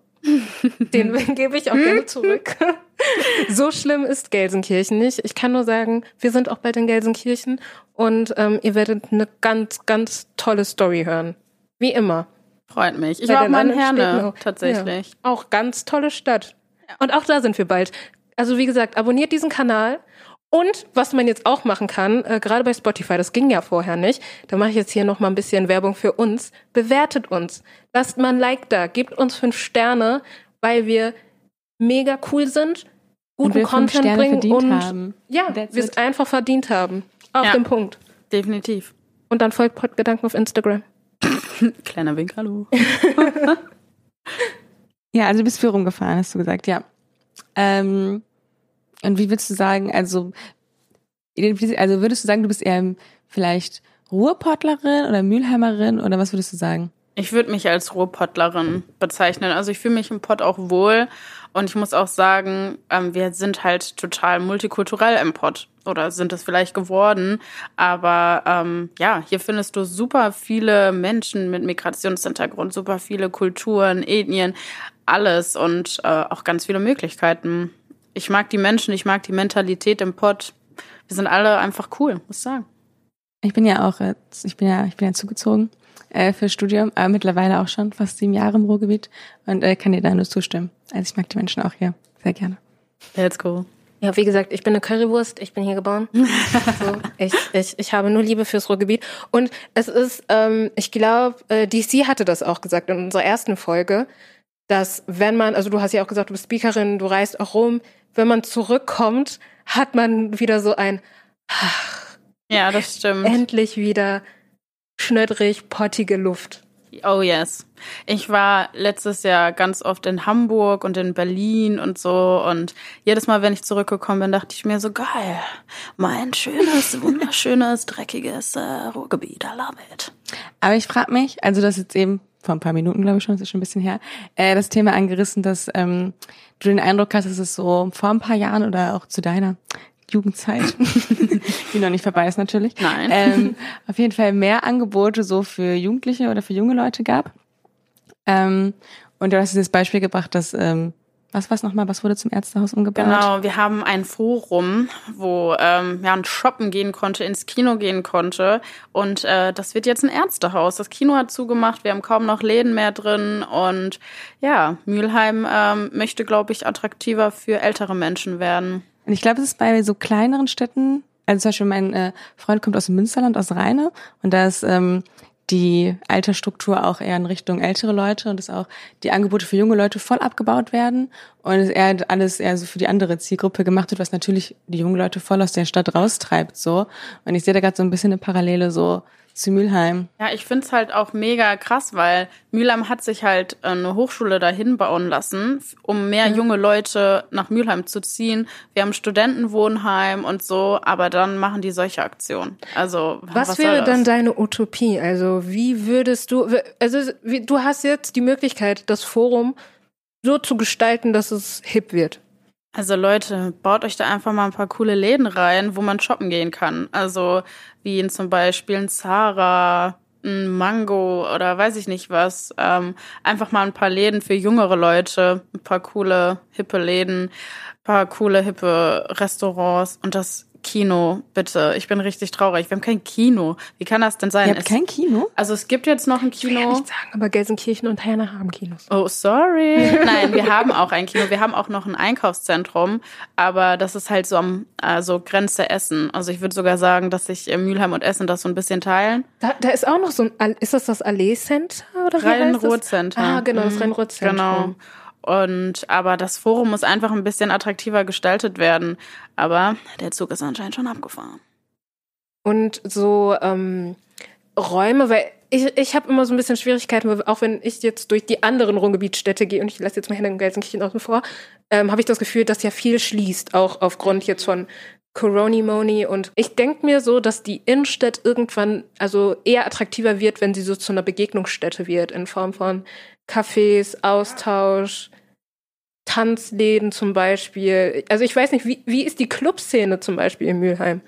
Den gebe ich auch gerne zurück. so schlimm ist Gelsenkirchen nicht. Ich kann nur sagen, wir sind auch bald in Gelsenkirchen und ähm, ihr werdet eine ganz, ganz tolle Story hören. Wie immer. Freut mich. Ich war auch mal in Herne, tatsächlich. Ja, auch ganz tolle Stadt. Und auch da sind wir bald. Also wie gesagt, abonniert diesen Kanal und was man jetzt auch machen kann, äh, gerade bei Spotify, das ging ja vorher nicht, da mache ich jetzt hier noch mal ein bisschen Werbung für uns. Bewertet uns, lasst mal ein Like da, gebt uns fünf Sterne, weil wir mega cool sind, guten Content bringen und haben. ja, wir es einfach verdient haben. Auf ja, den Punkt. Definitiv. Und dann folgt Podgedanken auf Instagram. Kleiner Wink, hallo. ja, also du bist viel rumgefahren, hast du gesagt, ja. Ähm, und wie würdest du sagen, also, also würdest du sagen, du bist eher vielleicht Ruhrpottlerin oder Mülheimerin oder was würdest du sagen? Ich würde mich als Ruhrpottlerin bezeichnen. Also ich fühle mich im Pott auch wohl. Und ich muss auch sagen, ähm, wir sind halt total multikulturell im Pott. Oder sind es vielleicht geworden. Aber ähm, ja, hier findest du super viele Menschen mit Migrationshintergrund, super viele Kulturen, Ethnien, alles und äh, auch ganz viele Möglichkeiten ich mag die Menschen, ich mag die Mentalität im Pott. Wir sind alle einfach cool, muss ich sagen. Ich bin ja auch, ich bin ja, ich bin ja zugezogen äh, für Studium, aber mittlerweile auch schon fast sieben Jahre im Ruhrgebiet und äh, kann dir da nur zustimmen. Also ich mag die Menschen auch hier sehr gerne. Let's go. Ja, wie gesagt, ich bin eine Currywurst, ich bin hier geboren. so, ich, ich, ich habe nur Liebe fürs Ruhrgebiet. Und es ist, ähm, ich glaube, äh, DC hatte das auch gesagt in unserer ersten Folge, dass wenn man, also du hast ja auch gesagt, du bist Speakerin, du reist auch rum, wenn man zurückkommt, hat man wieder so ein ach, Ja, das stimmt. Endlich wieder schnödrig, pottige Luft. Oh yes. Ich war letztes Jahr ganz oft in Hamburg und in Berlin und so und jedes Mal, wenn ich zurückgekommen bin, dachte ich mir so geil. Mein schönes, wunderschönes, dreckiges äh, Ruhrgebiet. I love it. Aber ich frage mich, also das ist jetzt eben vor ein paar Minuten, glaube ich schon, das ist schon ein bisschen her, äh, das Thema angerissen, dass ähm, du den Eindruck hast, dass es so vor ein paar Jahren oder auch zu deiner Jugendzeit, die noch nicht vorbei ist natürlich, Nein. Ähm, auf jeden Fall mehr Angebote so für Jugendliche oder für junge Leute gab. Ähm, und du hast dieses Beispiel gebracht, dass ähm, was war's nochmal? Was wurde zum Ärztehaus umgebaut? Genau, wir haben ein Forum, wo ähm, man shoppen gehen konnte, ins Kino gehen konnte. Und äh, das wird jetzt ein Ärztehaus. Das Kino hat zugemacht, wir haben kaum noch Läden mehr drin. Und ja, Mülheim ähm, möchte, glaube ich, attraktiver für ältere Menschen werden. Und ich glaube, es ist bei so kleineren Städten, also zum Beispiel mein äh, Freund kommt aus dem Münsterland, aus Rheine. Und da ist ähm, die Altersstruktur auch eher in Richtung ältere Leute und dass auch die Angebote für junge Leute voll abgebaut werden und es eher alles eher so für die andere Zielgruppe gemacht wird, was natürlich die jungen Leute voll aus der Stadt raustreibt so. Und ich sehe da gerade so ein bisschen eine Parallele so zu Mülheim. Ja, ich find's halt auch mega krass, weil Mülheim hat sich halt äh, eine Hochschule dahin bauen lassen, um mehr mhm. junge Leute nach Mülheim zu ziehen. Wir haben Studentenwohnheim und so, aber dann machen die solche Aktionen. Also was, was wäre dann deine Utopie? Also wie würdest du, also wie, du hast jetzt die Möglichkeit, das Forum so zu gestalten, dass es hip wird. Also Leute, baut euch da einfach mal ein paar coole Läden rein, wo man shoppen gehen kann. Also wie in zum Beispiel ein Zara, ein Mango oder weiß ich nicht was. Ähm, einfach mal ein paar Läden für jüngere Leute, ein paar coole, hippe Läden, ein paar coole, hippe Restaurants. Und das Kino, bitte. Ich bin richtig traurig. Wir haben kein Kino. Wie kann das denn sein? Ihr habt Es- kein Kino? also es gibt jetzt noch ein Ich will Kino. nicht sagen, aber Gelsenkirchen und Herne haben Kinos. Oh, sorry. Nein, wir haben auch ein Kino. Wir haben auch noch ein Einkaufszentrum, aber das ist halt so am also Grenze Essen. Also ich würde sogar sagen, dass sich äh, Mülheim und Essen das so ein bisschen teilen. Da, da ist auch noch so ein, ist das das Allee Center oder wie heißt das? Rhein-Ruhr-Center. Ah, genau, das Mhm. Rhein-Ruhr-Zentrum. Genau. Und aber das Forum muss einfach ein bisschen attraktiver gestaltet werden. Aber der Zug ist anscheinend schon abgefahren. Und so ähm, Räume, weil ich, ich habe immer so ein bisschen Schwierigkeiten, auch wenn ich jetzt durch die anderen Ruhrgebietsstädte gehe und ich lasse jetzt mal Henne und Gelsenkirchen außen vor, ähm, habe ich das Gefühl, dass ja viel schließt, auch aufgrund jetzt von Coronimoni. Und ich denke mir so, dass die Innenstadt irgendwann also eher attraktiver wird, wenn sie so zu einer Begegnungsstätte wird, in Form von Cafés, Austausch, Tanzläden zum Beispiel. Also ich weiß nicht, wie, wie ist die Clubszene zum Beispiel in Mülheim?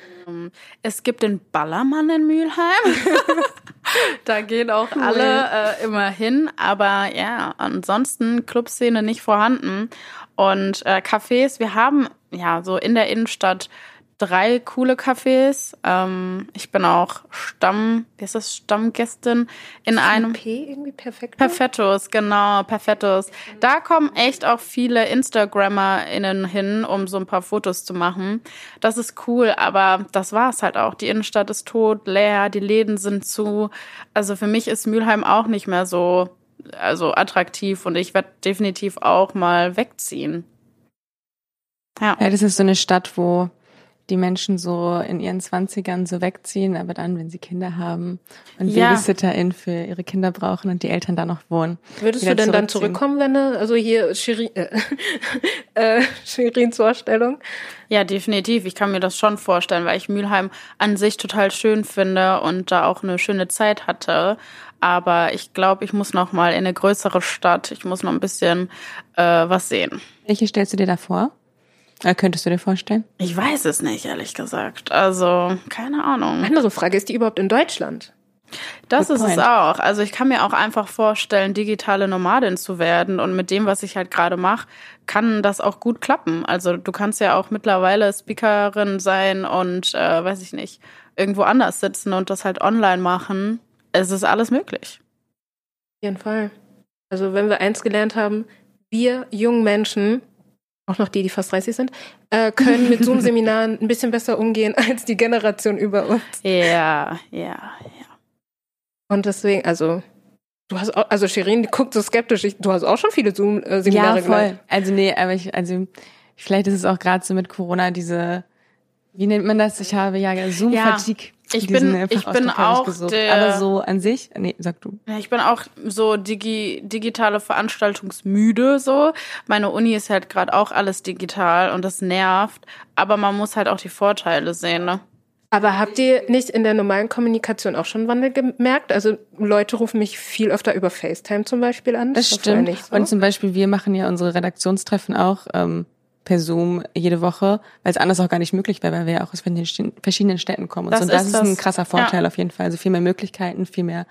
Es gibt den Ballermann in Mülheim. da gehen auch alle äh, immer hin. Aber ja, ansonsten Clubszene nicht vorhanden. Und äh, Cafés, wir haben ja so in der Innenstadt drei coole Cafés. Ähm, ich bin auch Stamm, wie ist das, Stammgästin in einem. P irgendwie perfekt. Perfettos, genau, Perfettos. Da kommen echt auch viele InstagrammerInnen hin, um so ein paar Fotos zu machen. Das ist cool, aber das war's halt auch. Die Innenstadt ist tot, leer, die Läden sind zu. Also für mich ist Mülheim auch nicht mehr so also attraktiv und ich werde definitiv auch mal wegziehen. Ja. Ja, das ist so eine Stadt, wo die Menschen so in ihren Zwanzigern so wegziehen, aber dann, wenn sie Kinder haben und Ja. BabysitterInnen für ihre Kinder brauchen und die Eltern da noch wohnen. Würdest du denn dann zurückkommen, wenn du, also hier Shirin, äh, äh, Shirins Vorstellung? Ja, definitiv. Ich kann mir das schon vorstellen, weil ich Mülheim an sich total schön finde und da auch eine schöne Zeit hatte. Aber ich glaube, ich muss noch mal in eine größere Stadt. Ich muss noch ein bisschen äh, was sehen. Welche stellst du dir da vor? Äh, könntest du dir vorstellen? Ich weiß es nicht, ehrlich gesagt. Also, keine Ahnung. Andere Frage, ist die überhaupt in Deutschland? Das Good ist es point. auch. Also ich kann mir auch einfach vorstellen, digitale Nomadin zu werden. Und mit dem, was ich halt gerade mache, kann das auch gut klappen. Also du kannst ja auch mittlerweile Speakerin sein und, äh, weiß ich nicht, irgendwo anders sitzen und das halt online machen. Es ist alles möglich. Auf jeden Fall. Also wenn wir eins gelernt haben, wir jungen Menschen, auch noch die, die fast 30 sind, äh, können mit Zoom-Seminaren ein bisschen besser umgehen als die Generation über uns. Ja, ja, ja. Und deswegen, also, du hast auch, also Shirin die guckt so skeptisch, ich, du hast auch schon viele Zoom-Seminare ja, voll. gemacht. Also nee, aber ich, also vielleicht ist es auch gerade so mit Corona diese, wie nennt man das? Ich habe ja Zoom-Fatigue. ich bin- ich bin auch der- Aber so an sich, nee, sag du. Ja, ich bin auch so digi digitale Veranstaltungsmüde so. Meine Uni ist halt gerade auch alles digital und das nervt, aber man muss halt auch die Vorteile sehen, ne? Aber habt ihr nicht in der normalen Kommunikation auch schon Wandel gemerkt? Also Leute rufen mich viel öfter über FaceTime zum Beispiel an. Das vorher stimmt. Nicht so. Und zum Beispiel, wir machen ja unsere Redaktionstreffen auch ähm, per Zoom jede Woche, weil es anders auch gar nicht möglich wäre, weil wir ja auch aus verschiedenen verschiedenen Städten kommen. Und Das so. Und das ist ein krasser Vorteil Ja. auf jeden Fall. Also viel mehr Möglichkeiten, viel mehr,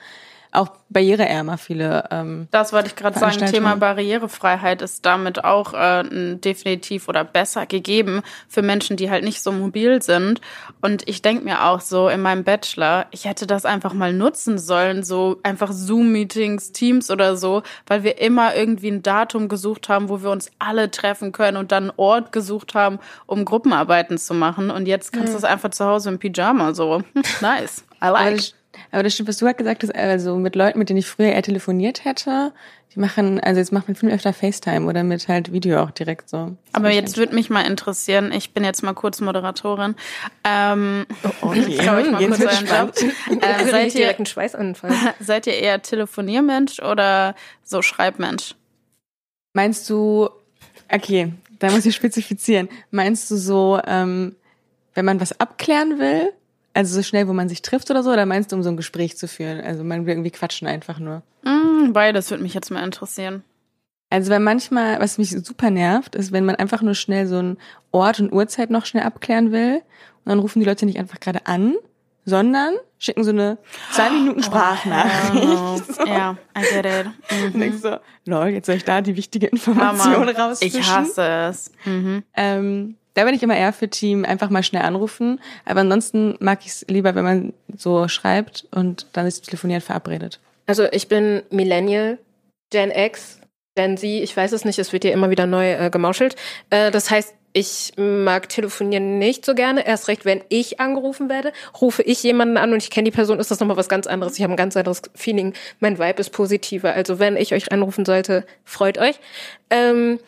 auch barriereärmer viele. Ähm, Das wollte ich gerade sagen. Thema Barrierefreiheit ist damit auch äh, definitiv oder besser gegeben für Menschen, die halt nicht so mobil sind. Und ich denke mir auch so in meinem Bachelor, ich hätte das einfach mal nutzen sollen, so einfach Zoom-Meetings, Teams oder so, weil wir immer irgendwie ein Datum gesucht haben, wo wir uns alle treffen können und dann einen Ort gesucht haben, um Gruppenarbeiten zu machen. Und jetzt kannst du es einfach zu Hause im Pyjama so. Nice. I like. Aber das stimmt, was du gerade gesagt hast, also mit Leuten, mit denen ich früher eher telefoniert hätte, die machen, also jetzt macht man viel öfter FaceTime oder mit halt Video auch direkt so. Das Aber ich jetzt würde mich mal interessieren, ich bin jetzt mal kurz Moderatorin. Ähm, Okay. jetzt glaube ich mal Jetzt kurz Job. Äh, seid ihr, direkt einen Schweißanfall. seid ihr eher Telefoniermensch oder so Schreibmensch? Meinst du, okay, da muss ich spezifizieren. Meinst du so, ähm, wenn man was abklären will, also so schnell, wo man sich trifft oder so, oder meinst du, um so ein Gespräch zu führen? Also man will irgendwie quatschen einfach nur. Mm, beides würde mich jetzt mal interessieren. Also wenn manchmal, was mich super nervt, ist, wenn man einfach nur schnell so einen Ort und Uhrzeit noch schnell abklären will und dann rufen die Leute nicht einfach gerade an, sondern schicken so eine zwei Minuten Sprachnachricht. So. Ja, I get it. Und Mhm. denkst so, lol, jetzt soll ich da die wichtige Information Mama, rausfischen. ich hasse es. Mhm. Ähm, Da bin ich immer eher für Team, einfach mal schnell anrufen. Aber ansonsten mag ich es lieber, wenn man so schreibt und dann ist telefoniert verabredet. Also ich bin Millennial, Gen X, Gen Z, ich weiß es nicht, es wird ja immer wieder neu äh, gemauschelt. Äh, das heißt, ich mag telefonieren nicht so gerne. Erst recht, wenn ich angerufen werde, rufe ich jemanden an und ich kenne die Person, ist das nochmal was ganz anderes. Ich habe ein ganz anderes Feeling. Mein Vibe ist positiver. Also wenn ich euch anrufen sollte, freut euch. Ähm,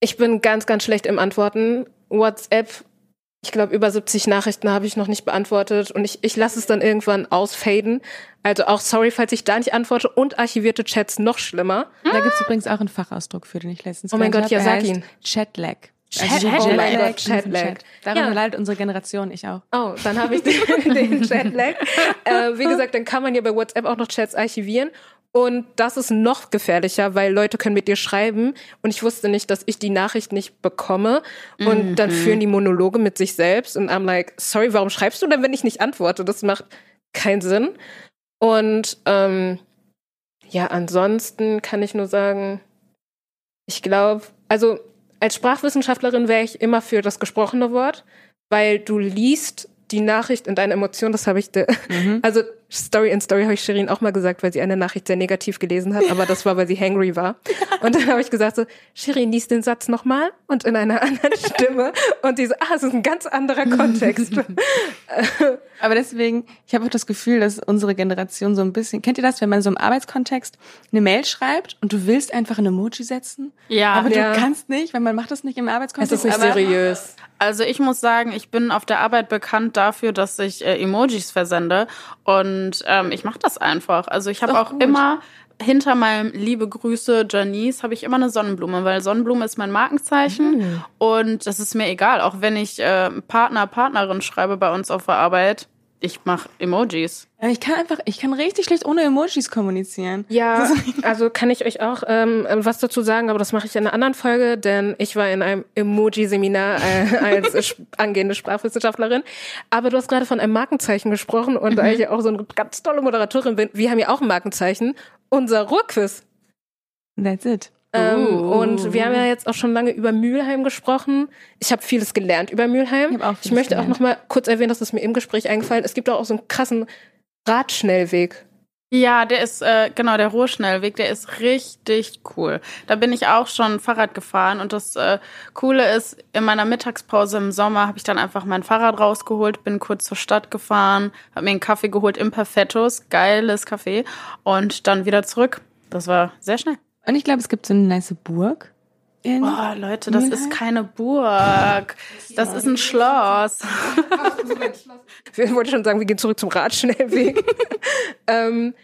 ich bin ganz, ganz schlecht im Antworten. WhatsApp, ich glaube, über 70 Nachrichten habe ich noch nicht beantwortet und ich, ich lasse es dann irgendwann ausfaden. Also auch sorry, falls ich da nicht antworte und archivierte Chats noch schlimmer. Da gibt's übrigens auch einen Fachausdruck für, den ich letztens Oh mein Gott, ja, sag ihn. Chatlag. Chat- so oh mein Jetlag Gott, Chatlag. Darunter Ja. leidet unsere Generation, ich auch. Oh, dann habe ich den, den Chatlag. Äh, wie gesagt, dann kann man ja bei WhatsApp auch noch Chats archivieren. Und das ist noch gefährlicher, weil Leute können mit dir schreiben und ich wusste nicht, dass ich die Nachricht nicht bekomme. Und dann führen die Monologe mit sich selbst und I'm like, sorry, warum schreibst du denn, wenn ich nicht antworte? Das macht keinen Sinn. Und ähm, ja, ansonsten kann ich nur sagen, ich glaube, also als Sprachwissenschaftlerin wäre ich immer für das gesprochene Wort, weil du liest die Nachricht in deinen Emotionen, das habe ich, de also Story in Story habe ich Shirin auch mal gesagt, weil sie eine Nachricht sehr negativ gelesen hat, aber das war, weil sie hangry war. Und dann habe ich gesagt so, Shirin, liest den Satz nochmal und in einer anderen Stimme und diese, ah, es ist ein ganz anderer Kontext. Aber deswegen, ich habe auch das Gefühl, dass unsere Generation so ein bisschen, kennt ihr das, wenn man so im Arbeitskontext eine Mail schreibt und du willst einfach ein Emoji setzen, Ja, aber Ja. du kannst nicht, weil man macht das nicht im es Arbeitskontext. ist nicht aber seriös. Also ich muss sagen, ich bin auf der Arbeit bekannt dafür, dass ich äh, Emojis versende und ähm, ich mache das einfach. Also ich habe auch gut. immer hinter meinem liebe Grüße Janice habe ich immer eine Sonnenblume, weil Sonnenblume ist mein Markenzeichen Mhm. und das ist mir egal, auch wenn ich äh, Partner Partnerin schreibe bei uns auf der Arbeit, ich mache Emojis. Aber ich kann einfach, ich kann richtig schlecht ohne Emojis kommunizieren. Ja, also kann ich euch auch ähm, was dazu sagen, aber das mache ich in einer anderen Folge, denn ich war in einem Emoji-Seminar äh, als sp- angehende Sprachwissenschaftlerin. Aber du hast gerade von einem Markenzeichen gesprochen und da ich ja auch so eine ganz tolle Moderatorin bin, wir haben ja auch ein Markenzeichen, unser Ruhrquiz. That's it. Ähm, Uh. Und wir haben ja jetzt auch schon lange über Mülheim gesprochen. Ich habe vieles gelernt über Mülheim. Ich auch ich möchte auch gelernt. noch mal kurz erwähnen, dass es mir im Gespräch eingefallen ist. Es gibt auch so einen krassen Radschnellweg. Ja, der ist, äh, genau, der Ruhrschnellweg, der ist richtig cool. Da bin ich auch schon Fahrrad gefahren und das äh, Coole ist, in meiner Mittagspause im Sommer habe ich dann einfach mein Fahrrad rausgeholt, bin kurz zur Stadt gefahren, habe mir einen Kaffee geholt im Perfettos, geiles Kaffee und dann wieder zurück. Das war sehr schnell. Und ich glaube, es gibt so eine nice Burg. In Oh, Leute, das Mülheim? ist keine Burg. Das ist ein Schloss. Ich wollte schon sagen, wir gehen zurück zum Radschnellweg. ähm,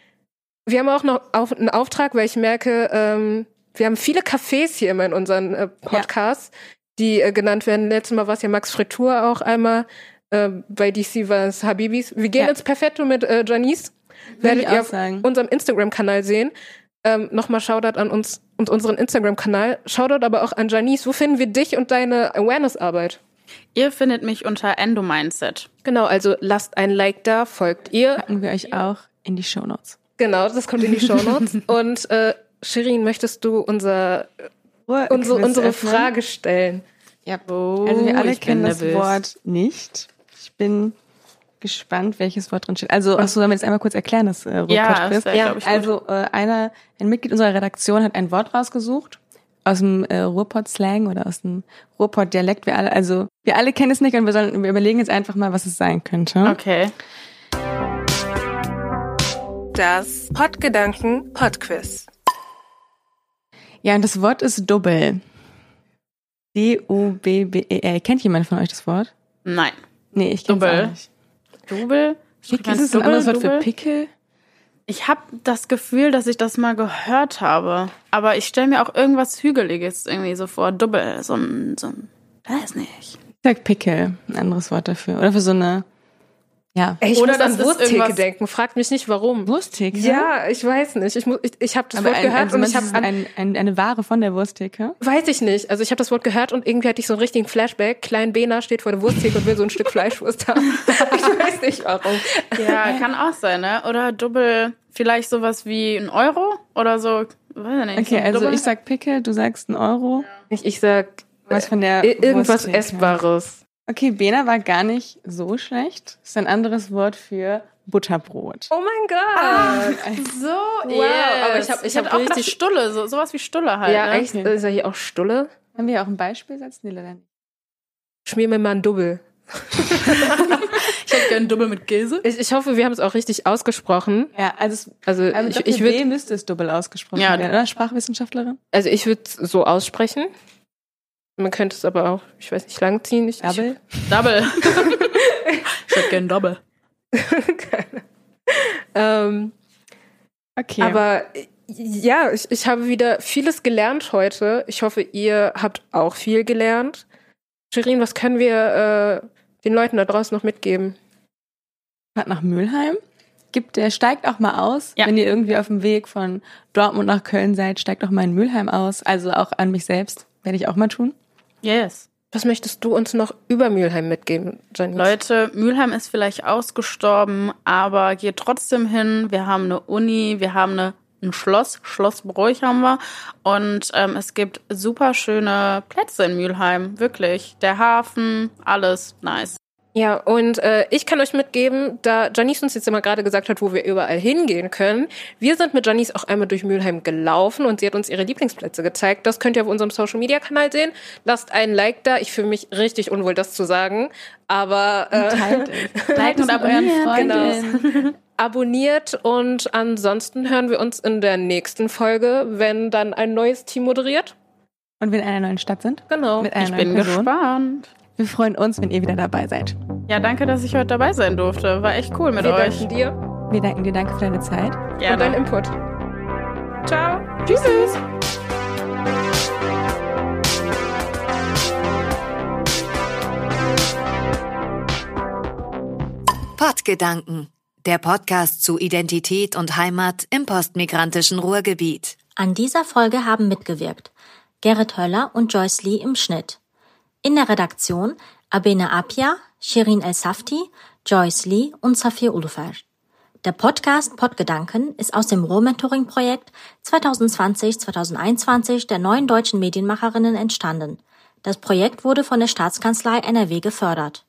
wir haben auch noch auf, einen Auftrag, weil ich merke, ähm, wir haben viele Cafés hier immer in unseren äh, Podcasts, die äh, genannt werden. Letztes Mal war es ja Max Fritur auch einmal. Äh, bei DC war es Habibis. Wir gehen Ja. ins Perfetto mit äh, Janice. Werdet ich ihr auf sagen. unserem Instagram-Kanal sehen. Ähm, Nochmal Shoutout an uns und unseren Instagram-Kanal. Shoutout aber auch an Janice. Wo finden wir dich und deine Awareness-Arbeit? Ihr findet mich unter Endomindset. Genau, also lasst ein Like da, folgt ihr. packen wir euch auch in die Shownotes. Genau, das kommt in die Shownotes. Und äh, Shirin, möchtest du unser, unsere, Quiz unsere öffnen? Frage stellen? Ja. Oh, Also wir alle ich bin kennen das. Wort nicht. Ich bin gespannt, welches Wort drin steht. Also, achso, sollen wir jetzt einmal kurz erklären, das äh, Ja, das wär, Ja, glaub ich. Also äh, einer, ein Mitglied unserer Redaktion hat ein Wort rausgesucht aus dem äh, Ruhrpott-Slang oder aus dem Ruhrpott-Dialekt. Wir alle, also wir alle kennen es nicht und wir sollen, wir überlegen jetzt einfach mal, was es sein könnte. Okay. Das Podgedanken Podquiz. Ja, und das Wort ist Double. D-U-B-B-E-L. Kennt jemand von euch das Wort? Nein. Nee, ich kenne Double. es nicht. Double? Pick, ist es ein anderes Wort für Pickel? Ich habe das Gefühl, dass ich das mal gehört habe. Aber ich stelle mir auch irgendwas Hügeliges irgendwie so vor. Double. So ein, so ein, weiß nicht. Ich sag Pickel, ein anderes Wort dafür. Oder für so eine, ja, ich Oder muss an das Wursttheke denken. Fragt mich nicht, warum. Wursttheke. Ja, ich weiß nicht. Ich, muss- ich, ich habe das Aber Wort ein, gehört also und ich habe ein, ein, eine Ware von der Wursttheke. Weiß ich nicht. Also ich habe das Wort gehört und irgendwie hatte ich so einen richtigen Flashback. Klein Bena steht vor der Wursttheke und will so ein Stück Fleischwurst haben. ich weiß nicht warum. Ja, kann auch sein, ne? Oder Double, vielleicht sowas wie ein Euro oder so. Weiß ich nicht. Okay, also Double. ich sag Pickel, du sagst ein Euro. Ich, ich sag Was von der Ir- irgendwas Wurst- Essbares. Okay, Bena war gar nicht so schlecht. Ist ein anderes Wort für Butterbrot. Oh mein Gott. So, Wow, aber ich hab- ich hab hab auch richtig- Stulle, so, sowas wie Stulle halt. ja, ne? echt? Ist ja hier auch Stulle? Haben wir ja auch einen Beispielsatz? Nee, leider nicht. Schmier mir mal einen Double. Ich hätte gerne Double mit Käse. Ich, ich hoffe, wir haben es auch richtig ausgesprochen. Ja, also, es, Also also ich, ich, ich würde müsste es doppelt ausgesprochen Ja. werden, oder? Sprachwissenschaftlerin? also ich würde es so aussprechen. Man könnte es aber auch, ich weiß nicht, langziehen. Ich, Double? Double. ich hätte gerne Double. Ähm, Okay. Aber äh, ja, ich, ich habe wieder vieles gelernt heute. Ich hoffe, ihr habt auch viel gelernt. Shirin, was können wir äh, den Leuten da draußen noch mitgeben? Fahrt nach Mülheim. Gibt, der steigt auch mal aus. Ja. Wenn ihr irgendwie auf dem Weg von Dortmund nach Köln seid, steigt auch mal in Mülheim aus. Also auch an mich selbst. Werde ich auch mal tun. Yes. Was möchtest du uns noch über Mülheim mitgeben, Janice? Leute, Mülheim ist vielleicht ausgestorben, aber geht trotzdem hin. Wir haben eine Uni, wir haben eine, ein Schloss, Schloss Bräuch haben wir. Und ähm, es gibt super schöne Plätze in Mülheim, wirklich. Der Hafen, alles nice. Ja, und äh, ich kann euch mitgeben, da Janice uns jetzt immer gerade gesagt hat, wo wir überall hingehen können. Wir sind mit Janice auch einmal durch Mülheim gelaufen und sie hat uns ihre Lieblingsplätze gezeigt. Das könnt ihr auf unserem Social Media Kanal sehen. Lasst einen Like da. Ich fühle mich richtig unwohl, das zu sagen. Aber äh, Teilt es. Teilt es und mit euren abonniert, Freunden. abonniert und ansonsten hören wir uns in der nächsten Folge, wenn dann ein neues Team moderiert. Und wir in einer neuen Stadt sind. Genau. Mit einer Ich neuen bin Person. gespannt. Wir freuen uns, wenn ihr wieder dabei seid. Ja, danke, dass ich heute dabei sein durfte. War echt cool mit Wir euch. danken dir Wir danken dir, danke für deine Zeit. und deinen Input. Ciao. Tschüss. Pottgedanken, der Podcast zu Identität und Heimat im postmigrantischen Ruhrgebiet. An dieser Folge haben mitgewirkt Gerrit Höller und Joyce Lee im Schnitt. In der Redaktion Abene Apia, Shirin El Safti, Joyce Lee und Safir Ulufer. Der Podcast Podgedanken ist aus dem Ruhr-Mentoring-Projekt 2020-2021 der neuen deutschen Medienmacherinnen entstanden. Das Projekt wurde von der Staatskanzlei NRW gefördert.